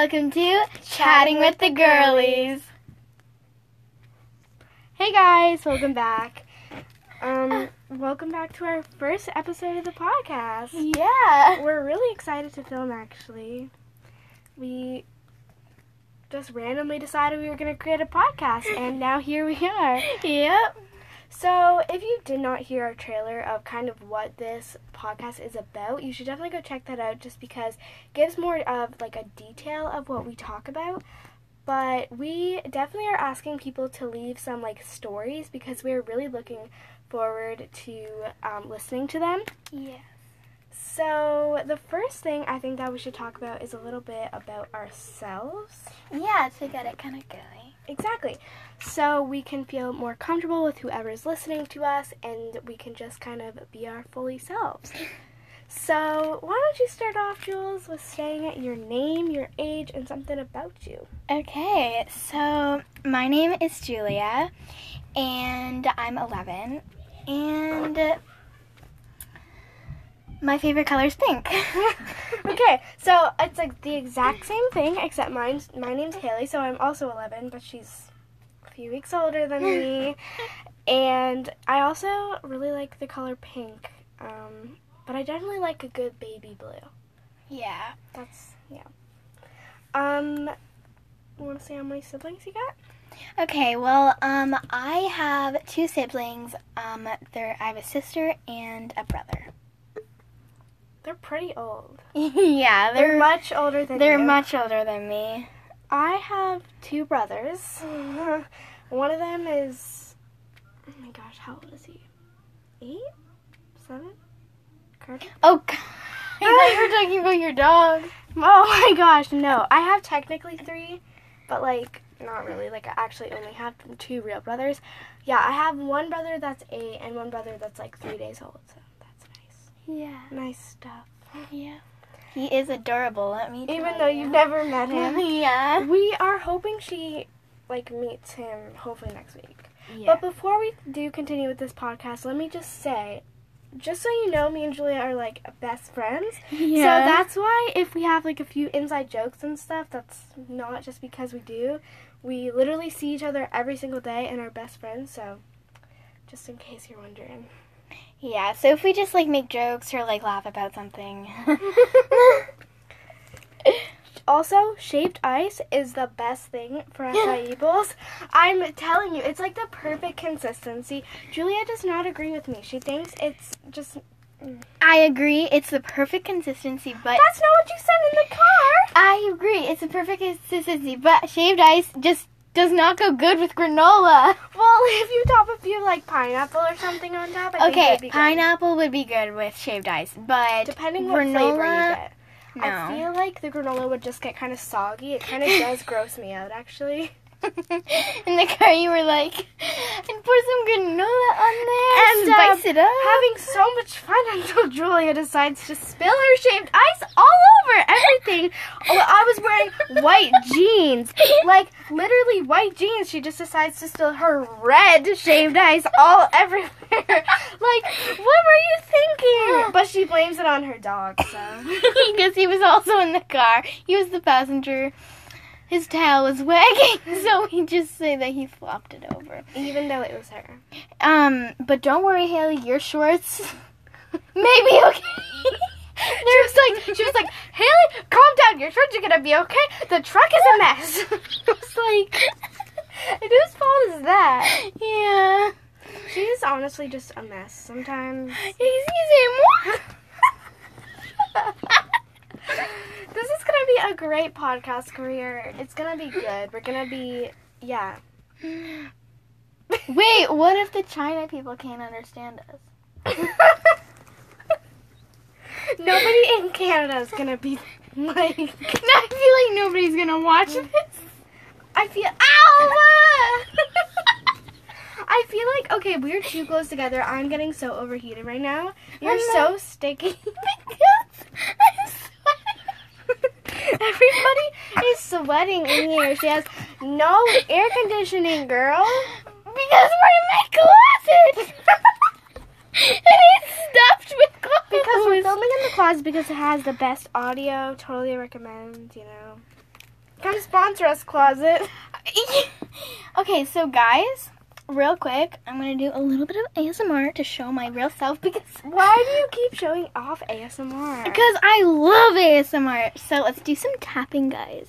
Welcome to Chatting with the Girlies. Hey guys, welcome back. Um, welcome back to our first episode of the podcast. Yeah. We're really excited to film actually. We just randomly decided we were going to create a podcast and now here we are. Yep. So, if you did not hear our trailer of kind of what this podcast is about, you should definitely go check that out just because it gives more of like a detail of what we talk about. But we definitely are asking people to leave some like stories because we're really looking forward to um, listening to them. Yeah. So, the first thing I think that we should talk about is a little bit about ourselves. Yeah, to get it kind of going. Exactly. So we can feel more comfortable with whoever is listening to us and we can just kind of be our fully selves. So, why don't you start off, Jules, with saying your name, your age, and something about you? Okay, so my name is Julia, and I'm 11, and my favorite color is pink. okay, so it's like the exact same thing, except mine's my name's Haley, so I'm also 11, but she's a few weeks older than me, and I also really like the color pink. Um, but I definitely like a good baby blue. yeah. That's yeah. Um, you want to say how many siblings you got? Okay, well, um, I have two siblings. Um, there, I have a sister and a brother. They're pretty old. yeah, They're, they're much older than they're you. much older than me. I have two brothers. One of them is. Oh my gosh, how old is he? Eight, seven. Carter. Oh, God. I thought you were talking about your dog. Oh my gosh, no. I have technically three, but like not really. Like I actually only have two real brothers. Yeah, I have one brother that's eight and one brother that's like three days old. So. Yeah, Nice stuff. yeah. He is adorable. Let me. Even though you. you've never met him. yeah. we are hoping she like meets him hopefully next week. Yeah. But before we do continue with this podcast, let me just say, just so you know, me and Julia are like best friends. yeah. So that's why if we have like a few inside jokes and stuff, that's not just because we do. We literally see each other every single day and are best friends. So just in case you're wondering. Yeah. So if we just like make jokes or like laugh about something. Also, shaved ice is the best thing for acai bowls. I'm telling you, it's like the perfect consistency. Julia does not agree with me. She thinks it's just. Mm. I agree. It's the perfect consistency, but That's not what you said in the car. I agree. It's the perfect consistency, but shaved ice just does not go good with granola. Well, if you top a few like pineapple or something on top, I Okay, would be good. pineapple would be good with shaved ice, but Depending what granola, flavor you get. No. I feel like the granola would just get kind of soggy. It kind of does gross me out, actually. In the car, you were like, and put some granola on there And, spice it up. Having so much fun until Julia decides to spill her shaved ice all over everything. Oh, I was wearing white jeans, like literally white jeans. She just decides to spill her red shaved ice all everywhere. Like, what were you thinking? But she blames it on her dog. So because he was also in the car. He was the passenger. His tail was wagging, so we just say that he flopped it over. even though it was her. Um, but don't worry, Haley, your shorts maybe okay. She was like, she was like, Haley, calm down. Your shorts are gonna be okay. The truck is a mess. I was like, and whose fault is that? yeah. She's honestly just a mess sometimes. Excusez-moi. This is gonna be a great podcast career. It's gonna be good. We're gonna be, yeah. Wait, what if the China people can't understand us? Nobody in Canada is gonna be like. I feel like nobody's gonna watch mm. this. I feel. Ow! I feel like okay, we're too close together. I'm getting so overheated right now. You're so sticky. I'm sweating. Is sweating in here. She has no air conditioning, girl. Because we're in my closet. and it's stuffed with clothes. Because we're filming in the closet because it has the best audio. Totally recommend, you know. Come sponsor us, Closet. okay, so guys, real quick, I'm gonna do a little bit of ASMR to show my real self because Why do you keep showing off ASMR? because I love ASMR. So let's do some tapping, guys.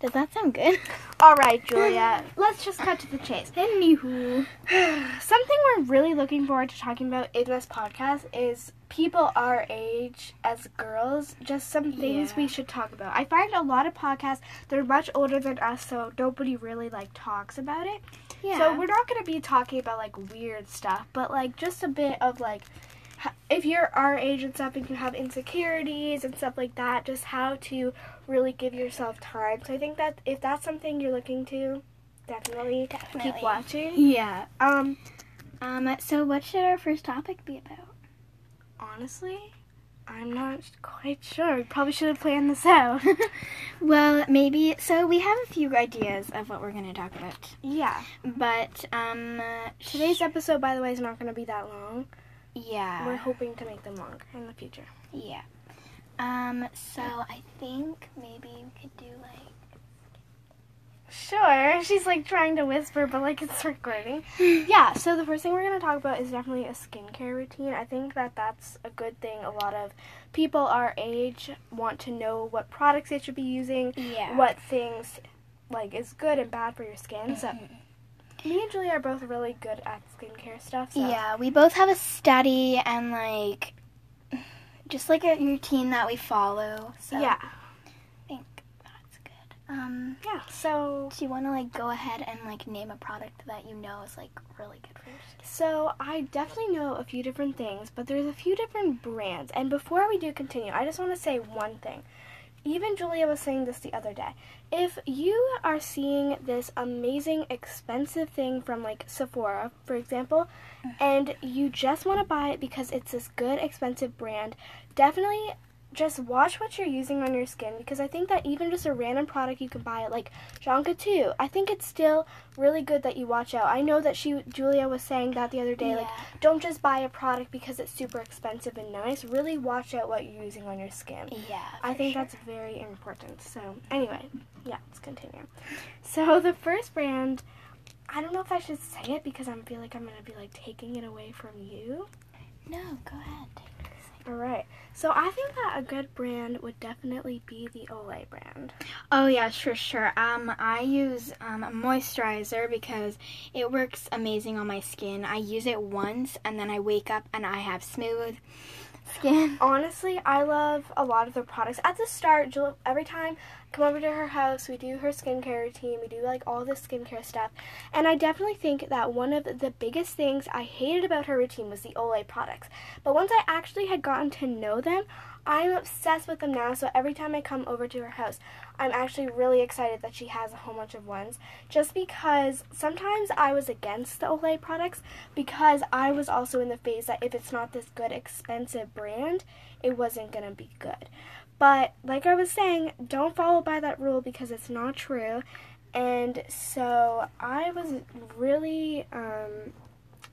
Does that sound good? All right, Julia. Let's just cut to the chase. Anywho, Something we're really looking forward to talking about in this podcast is people our age as girls. Just some things Yeah. we should talk about. I find a lot of podcasts they're much older than us, so nobody really like talks about it. yeah. So we're not gonna be talking about like weird stuff, but like just a bit of like if you're our age and stuff and you have insecurities and stuff like that, just how to really give yourself time. So I think that if that's something you're looking to, definitely, Definitely. keep watching. yeah. Um, Um. So what should our first topic be about? honestly, I'm not quite sure. We probably should have planned this out. well, maybe. So we have a few ideas of what we're gonna talk about, yeah. but um, Today's episode, by the way, is not going to be that long. yeah. We're hoping to make them longer in the future. Yeah. Um, so I think maybe we could do like Sure. She's like trying to whisper, but like it's recording. Yeah, so the first thing we're going to talk about is definitely a skincare routine. I think that that's a good thing. A lot of people our age want to know what products they should be using, yeah. what things like is good and bad for your skin. So me and Julie are both really good at skincare stuff. So. Yeah, we both have a study and like just like a routine that we follow. So Yeah. I think that's good. Um Yeah. So do you wanna like go ahead and like name a product that you know is like really good for your skin? So I definitely know a few different things, but there's a few different brands. And before we do continue, I just want to say one thing. Even Julia was saying this the other day. If you are seeing this amazing expensive thing from like Sephora, for example, mm. and you just want to buy it because it's this good expensive brand, definitely just watch what you're using on your skin because I think that even just a random product you can buy at like Jonka too, I think it's still really good that you watch out. I know that she Julia was saying that the other day, like don't just buy a product because it's super expensive and nice. Really watch out what you're using on your skin. Yeah. I think sure. that's very important. So anyway, yeah, let's continue. So the first brand, I don't know if I should say it because I feel like I'm gonna be like taking it away from you. No, go ahead. Take it easy. All right. So I think that a good brand would definitely be the Olay brand. Oh yeah, for sure. Um, I use um, a moisturizer because it works amazing on my skin. I use it once and then I wake up and I have smooth skin. Honestly, I love a lot of their products. At the start, Jul- every time I come over to her house, we do her skincare routine. We do like all this skincare stuff. And I definitely think that one of the biggest things I hated about her routine was the Olay products. But once I actually had gotten to know them, I'm obsessed with them now. So every time I come over to her house, I'm actually really excited that she has a whole bunch of ones. Just because sometimes I was against the Olay products because I was also in the phase that if it's not this good, expensive brand, it wasn't gonna be good. But like I was saying, don't follow by that rule because it's not true. And so I was really um,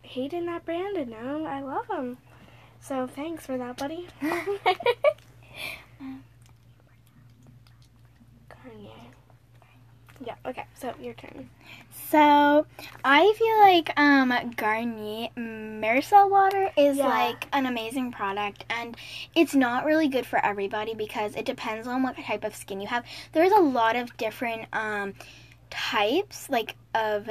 hating that brand, and now I love them. So thanks for that, buddy. Garnier. Yeah. Okay. So your turn. So I feel like um Garnier Micellar water is Yeah. like an amazing product and it's not really good for everybody because it depends on what type of skin you have. There's a lot of different um types like of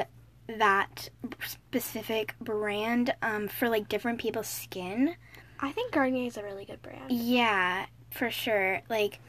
that specific brand um for like different people's skin. I think Garnier is a really good brand. Yeah, for sure. Like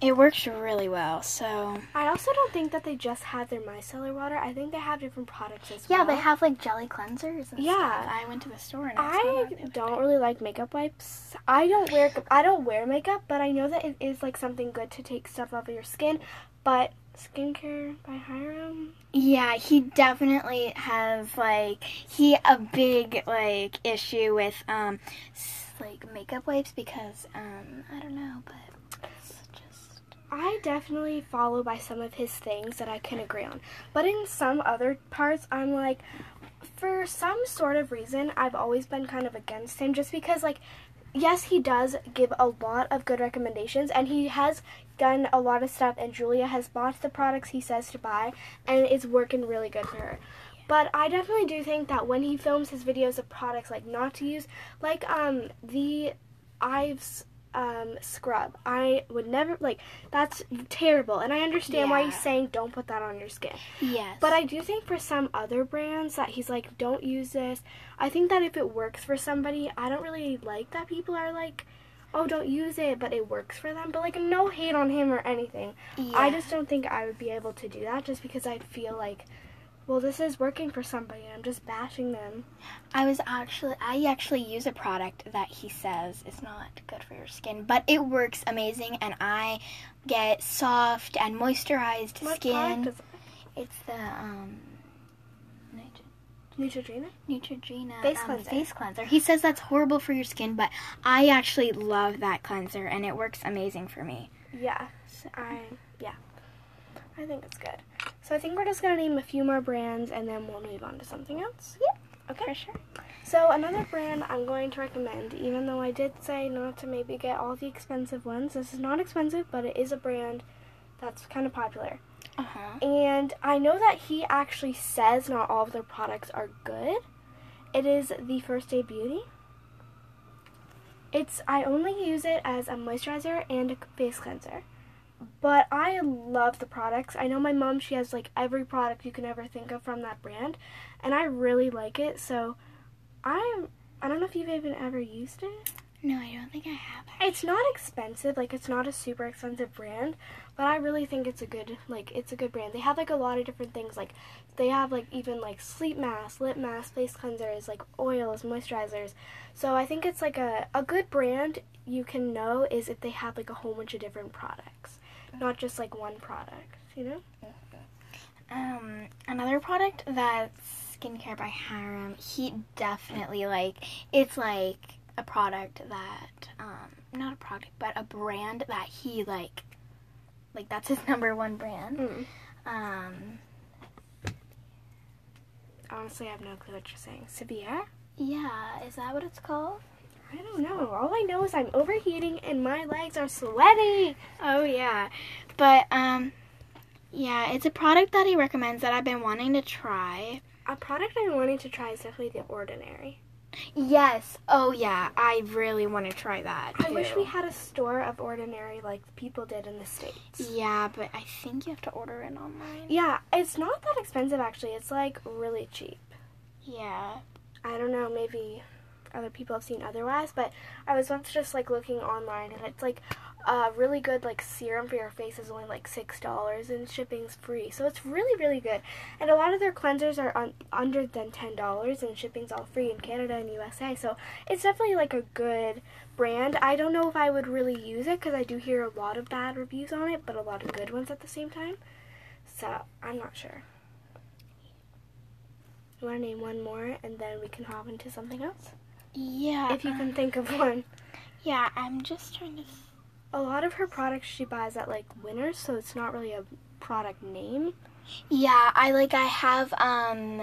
it works really well. So I also don't think that they just have their micellar water. I think they have different products as yeah, well. Yeah, they have like jelly cleansers. And Yeah. stuff. I went to the store and I, saw I that the other don't really like makeup wipes. I don't wear I don't wear makeup, but I know that it is like something good to take stuff off of your skin. But skincare by Hyram, Yeah, he definitely has like he a big like issue with um like makeup wipes because um I don't know, but it's just I definitely follow by some of his things that I can agree on. But in some other parts, I'm like, for some sort of reason, I've always been kind of against him just because, like, yes, he does give a lot of good recommendations, and he has done a lot of stuff. And Julia has bought the products he says to buy, and it's working really good for her. But I definitely do think that when he films his videos of products like not to use, like um the Ives um scrub, I would never like that's terrible. And I understand why he's saying don't put that on your skin. Yes. But I do think for some other brands that he's like, don't use this. I think that if it works for somebody, I don't really like that people are like, oh, don't use it, but it works for them. But like, no hate on him or anything. Yeah. I just don't think I would be able to do that just because I'd feel like, well, this is working for somebody. I'm just bashing them. I was actually I actually use a product that he says is not good for your skin, but it works amazing and I get soft and moisturized What skin. product is It's the um Neutrogena? Neutrogena Face um, cleanser. face cleanser. He says that's horrible for your skin, but I actually love that cleanser and it works amazing for me. Yeah. So, I. I think it's good. So I think we're just gonna name a few more brands and then we'll move on to something else. Yep. Okay. for sure. So another brand I'm going to recommend, even though I did say not to maybe get all the expensive ones. This is not expensive, but it is a brand that's kind of popular. Uh-huh. And I know that he actually says not all of their products are good. It is the First Aid Beauty. It's I only use it as a moisturizer and a face cleanser. But I love the products. I know my mom she has like every product you can ever think of from that brand and I really like it. So I'm I don't know if you've even ever used it. No, I don't think I have. It's not expensive, like it's not a super expensive brand, but I really think it's a good like it's a good brand. They have like a lot of different things. Like they have like even like sleep masks, lip masks, face cleansers, like oils, moisturizers. So I think it's like a, a good brand you can know is if they have like a whole bunch of different products. Not just like one product, you know? Um, another product that's skincare by Hyram. He definitely like it's like a product that um not a product but a brand that he like like that's his number one brand. Mm. Um, Honestly, I have no clue what you're saying. CeraVe? yeah, is that what it's called? I don't know. All I know is I'm overheating and my legs are sweaty. Oh yeah, but um, yeah, it's a product that he recommends that I've been wanting to try. A product I'm wanting to try is definitely the Ordinary. Yes. Oh yeah, I really want to try that. I wish we had a store of Ordinary like people did in the States. Yeah, but I think you have to order it online. Yeah, it's not that expensive actually. It's like really cheap. Yeah. I don't know, maybe other people have seen otherwise, but I was once just like looking online and it's like a really good like serum for your face is only like six dollars and shipping's free. So it's really really good. And a lot of their cleansers are un- under than ten dollars and shipping's all free in Canada and USA. So it's definitely like a good brand. I don't know if I would really use it because I do hear a lot of bad reviews on it, but a lot of good ones at the same time. So I'm not sure. You want to name one more and then we can hop into something else? Yeah. if you can think of one. Yeah, I'm just trying to. A lot of her products she buys at like Winners, so it's not really a product name. Yeah, I like. I have um.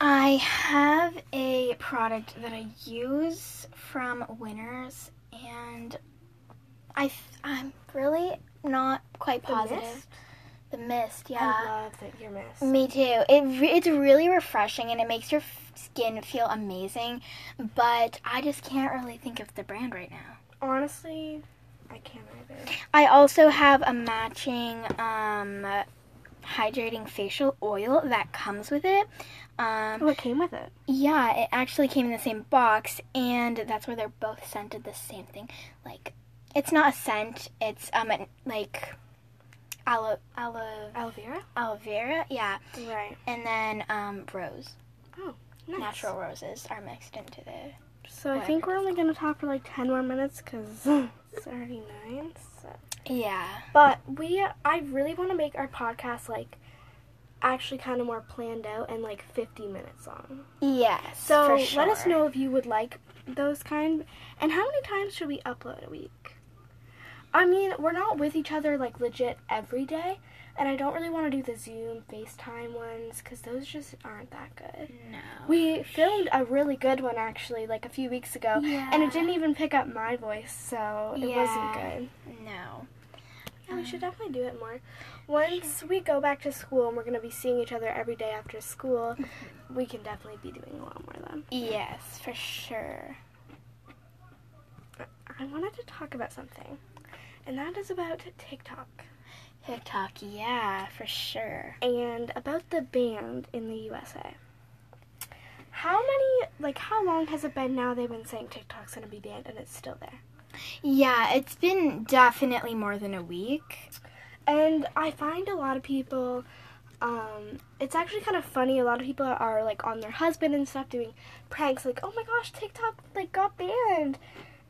I have a product that I use from Winners, and I I'm really not quite positive. The mist, yeah. I love that your mist. Me too. It re- it's really refreshing and it makes your f- skin feel amazing, but I just can't really think of the brand right now. Honestly, I can't either. I also have a matching um, hydrating facial oil that comes with it. Um, What came with it? yeah, it actually came in the same box, and that's where they're both scented the same thing. Like, it's not a scent. It's um an- like aloe aloe Aloe vera? aloe vera, yeah, Right. and then um rose. Nice. Natural roses are mixed into the. So I think we're only gonna talk for like ten more minutes because it's already nine. So. Yeah. But we, I really want to make our podcast like actually kind of more planned out and like 50 minutes long. Yes. So for let us know if you would like those kind. And how many times should we upload a week? I mean, we're not with each other like legit every day, and I don't really want to do the Zoom FaceTime ones because those just aren't that good. No. We filmed a really good one actually, like a few weeks ago, yeah. and it didn't even pick up my voice, so it Yeah. wasn't good. No. Yeah, we should um, definitely do it more. Once we go back to school and we're gonna be seeing each other every day after school, we can definitely be doing a lot more then. Yes, for sure. I wanted to talk about something, and that is about TikTok TikTok, yeah, for sure. and about the ban in the USA. How many, like, how long has it been now they've been saying TikTok's gonna be banned and it's still there? Yeah, it's been definitely more than a week. And I find a lot of people, um, it's actually kind of funny. A lot of people are like on their husband and stuff doing pranks, like, oh my gosh, TikTok like got banned.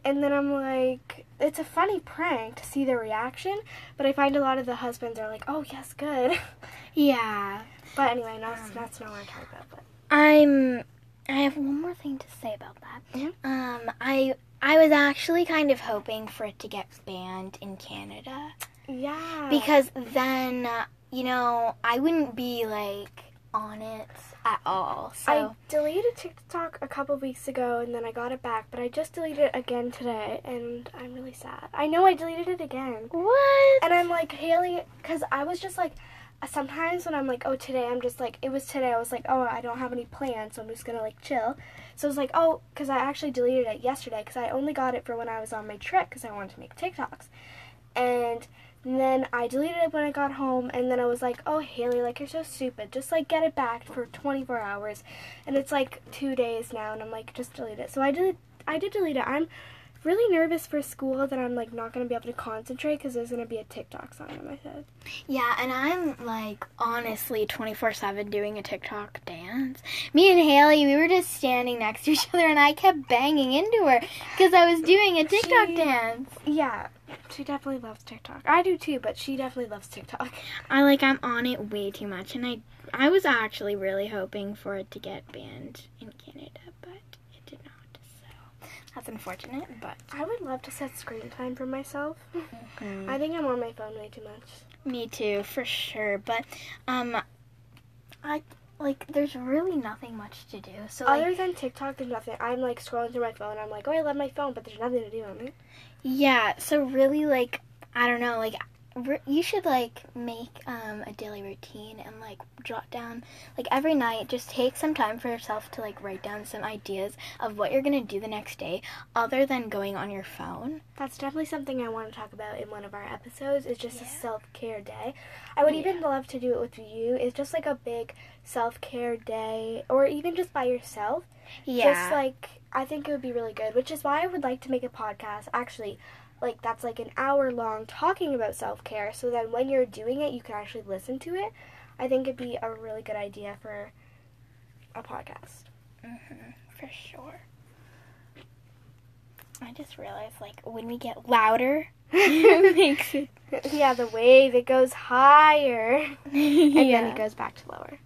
And then I'm like, it's a funny prank to see their reaction, but I find a lot of the husbands are like, oh yes, good. Yeah. but anyway, that's that's not what I'm talking about. But I'm I have one more thing to say about that. Mhm. Um I I was actually kind of hoping for it to get banned in Canada yeah, because then you know, I wouldn't be like on it at all. So I deleted TikTok a couple weeks ago and then I got it back, but I just deleted it again today, and I'm really sad. I know I deleted it again. what? And I'm like, Haley, because I was just like, sometimes when I'm like, oh, today, I'm just like, it was today, I was like, oh, I don't have any plans, so I'm just gonna like chill. So I was like, oh, because I actually deleted it yesterday, because I only got it for when I was on my trip, because I wanted to make TikToks. And then I deleted it when I got home, and then I was like, oh, Haley, like, you're so stupid. Just like get it back for 24 hours. And it's like two days now, and I'm like, just delete it. So I did, I did delete it. I'm really nervous for school that I'm like not gonna be able to concentrate because there's gonna be a TikTok song in my head. Yeah, and I'm like honestly 24 7 doing a TikTok dance. Me and Haley, we were just standing next to each other and I kept banging into her because I was doing a TikTok She- dance. Yeah, she definitely loves TikTok. I do too, but she definitely loves TikTok. I like, I'm on it way too much and I, I was actually really hoping for it to get banned in Canada, but it did not. So that's unfortunate, but I would love to set screen time for myself. mm, I think I'm on my phone way too much. me too, for sure. But, um, I, like, there's really nothing much to do. So, like, Other than TikTok, there's nothing. I'm like scrolling through my phone. I'm like, oh, I love my phone, but there's nothing to do on it. Yeah, so really, like, I don't know, like, you should, like, make um, a daily routine and, like, jot down, like, every night, just take some time for yourself to, like, write down some ideas of what you're going to do the next day, other than going on your phone. That's definitely something I want to talk about in one of our episodes. Is just a self care day. I would Yeah. even love to do it with you. It's just like a big self care day, or even just by yourself. Yeah. Just like I think it would be really good, which is why I would like to make a podcast. Actually, like that's like an hour long talking about self care. So then when you're doing it, you can actually listen to it. I think it'd be a really good idea for a podcast. hmm for sure. I just realized, like, when we get louder, it makes it. yeah, the wave it goes higher and then it goes back to lower.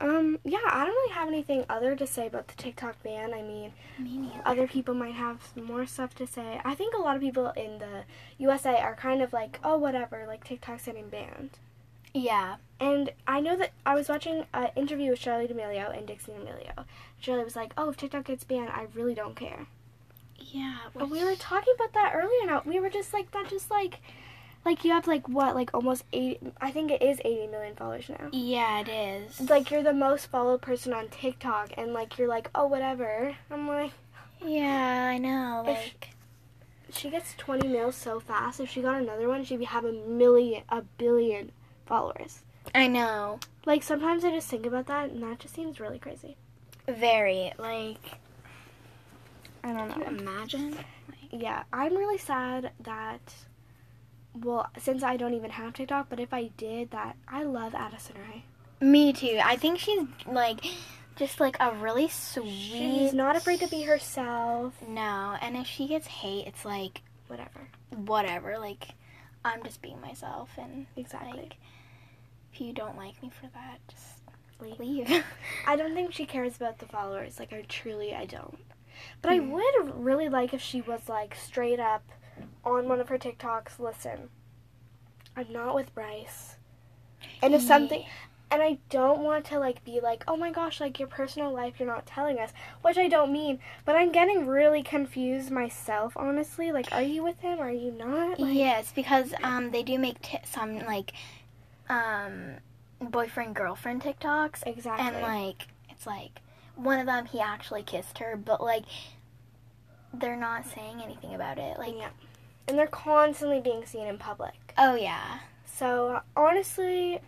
Um, yeah, I don't really have anything other to say about the TikTok ban. I mean, Me other people might have more stuff to say. I think a lot of people in the USA are kind of like, oh, whatever, like TikTok's getting banned. Yeah. And I know that I was watching an interview with Charli D'Amelio and Dixie D'Amelio. Charlie was like, "Oh, if TikTok gets banned, I really don't care." Yeah. But we were talking about that earlier. Now we were just like that, just like, like you have like what, like almost eight. I think it is eighty million followers now. Yeah, it is. Like you're the most followed person on TikTok, and like you're like, oh, whatever. I'm like, Yeah, I know. Like, she gets twenty mil so fast. If she got another one, she'd be have a million, a billion followers. I know. Like sometimes I just think about that, and that just seems really crazy. Very. Like, I don't can you hmm. imagine? yeah, I'm really sad that. Well, since I don't even have TikTok, but if I did, that I love Addison Rae. Me too. I think she's, like, just, like, a really sweet. She's not afraid to be herself. No, and if she gets hate, it's like, Whatever. whatever. Like, I'm just being myself, and, Exactly. like, if you don't like me for that, just Leave. leave. I don't think she cares about the followers. Like, I truly, I don't. But I Hmm. would really like if she was like straight up, on one of her TikToks, listen, I'm not with Bryce. And if something and I don't want to like be like, "Oh my gosh, like your personal life you're not telling us," which I don't mean, but I'm getting really confused myself, honestly. Like, are you with him? Are you not? Like, yes, because um they do make t- some like um boyfriend girlfriend TikToks exactly. and like it's like one of them he actually kissed her, but like they're not saying anything about it. Like yeah. And they're constantly being seen in public. oh yeah. So, honestly,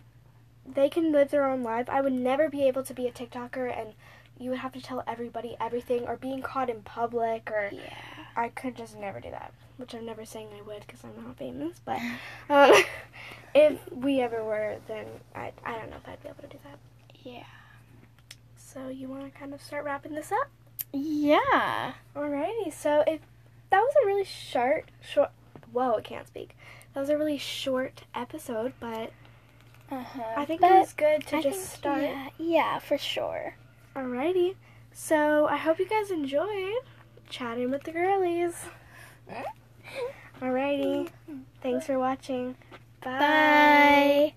they can live their own life. I would never be able to be a TikToker and you would have to tell everybody everything or being caught in public or Yeah. I could just never do that, which I'm never saying I would because I'm not famous. But um, if we ever were, then I I don't know if I'd be able to do that. Yeah. So you want to kind of start wrapping this up? Yeah. Alrighty. So if that was a really short short, whoa, I can't speak. That was a really short episode, but Uh-huh. I think But it was good to I just think- start. Yeah, yeah, for sure. Alrighty. So I hope you guys enjoyed chatting with the girlies. Alrighty. Thanks for watching. Bye. Bye.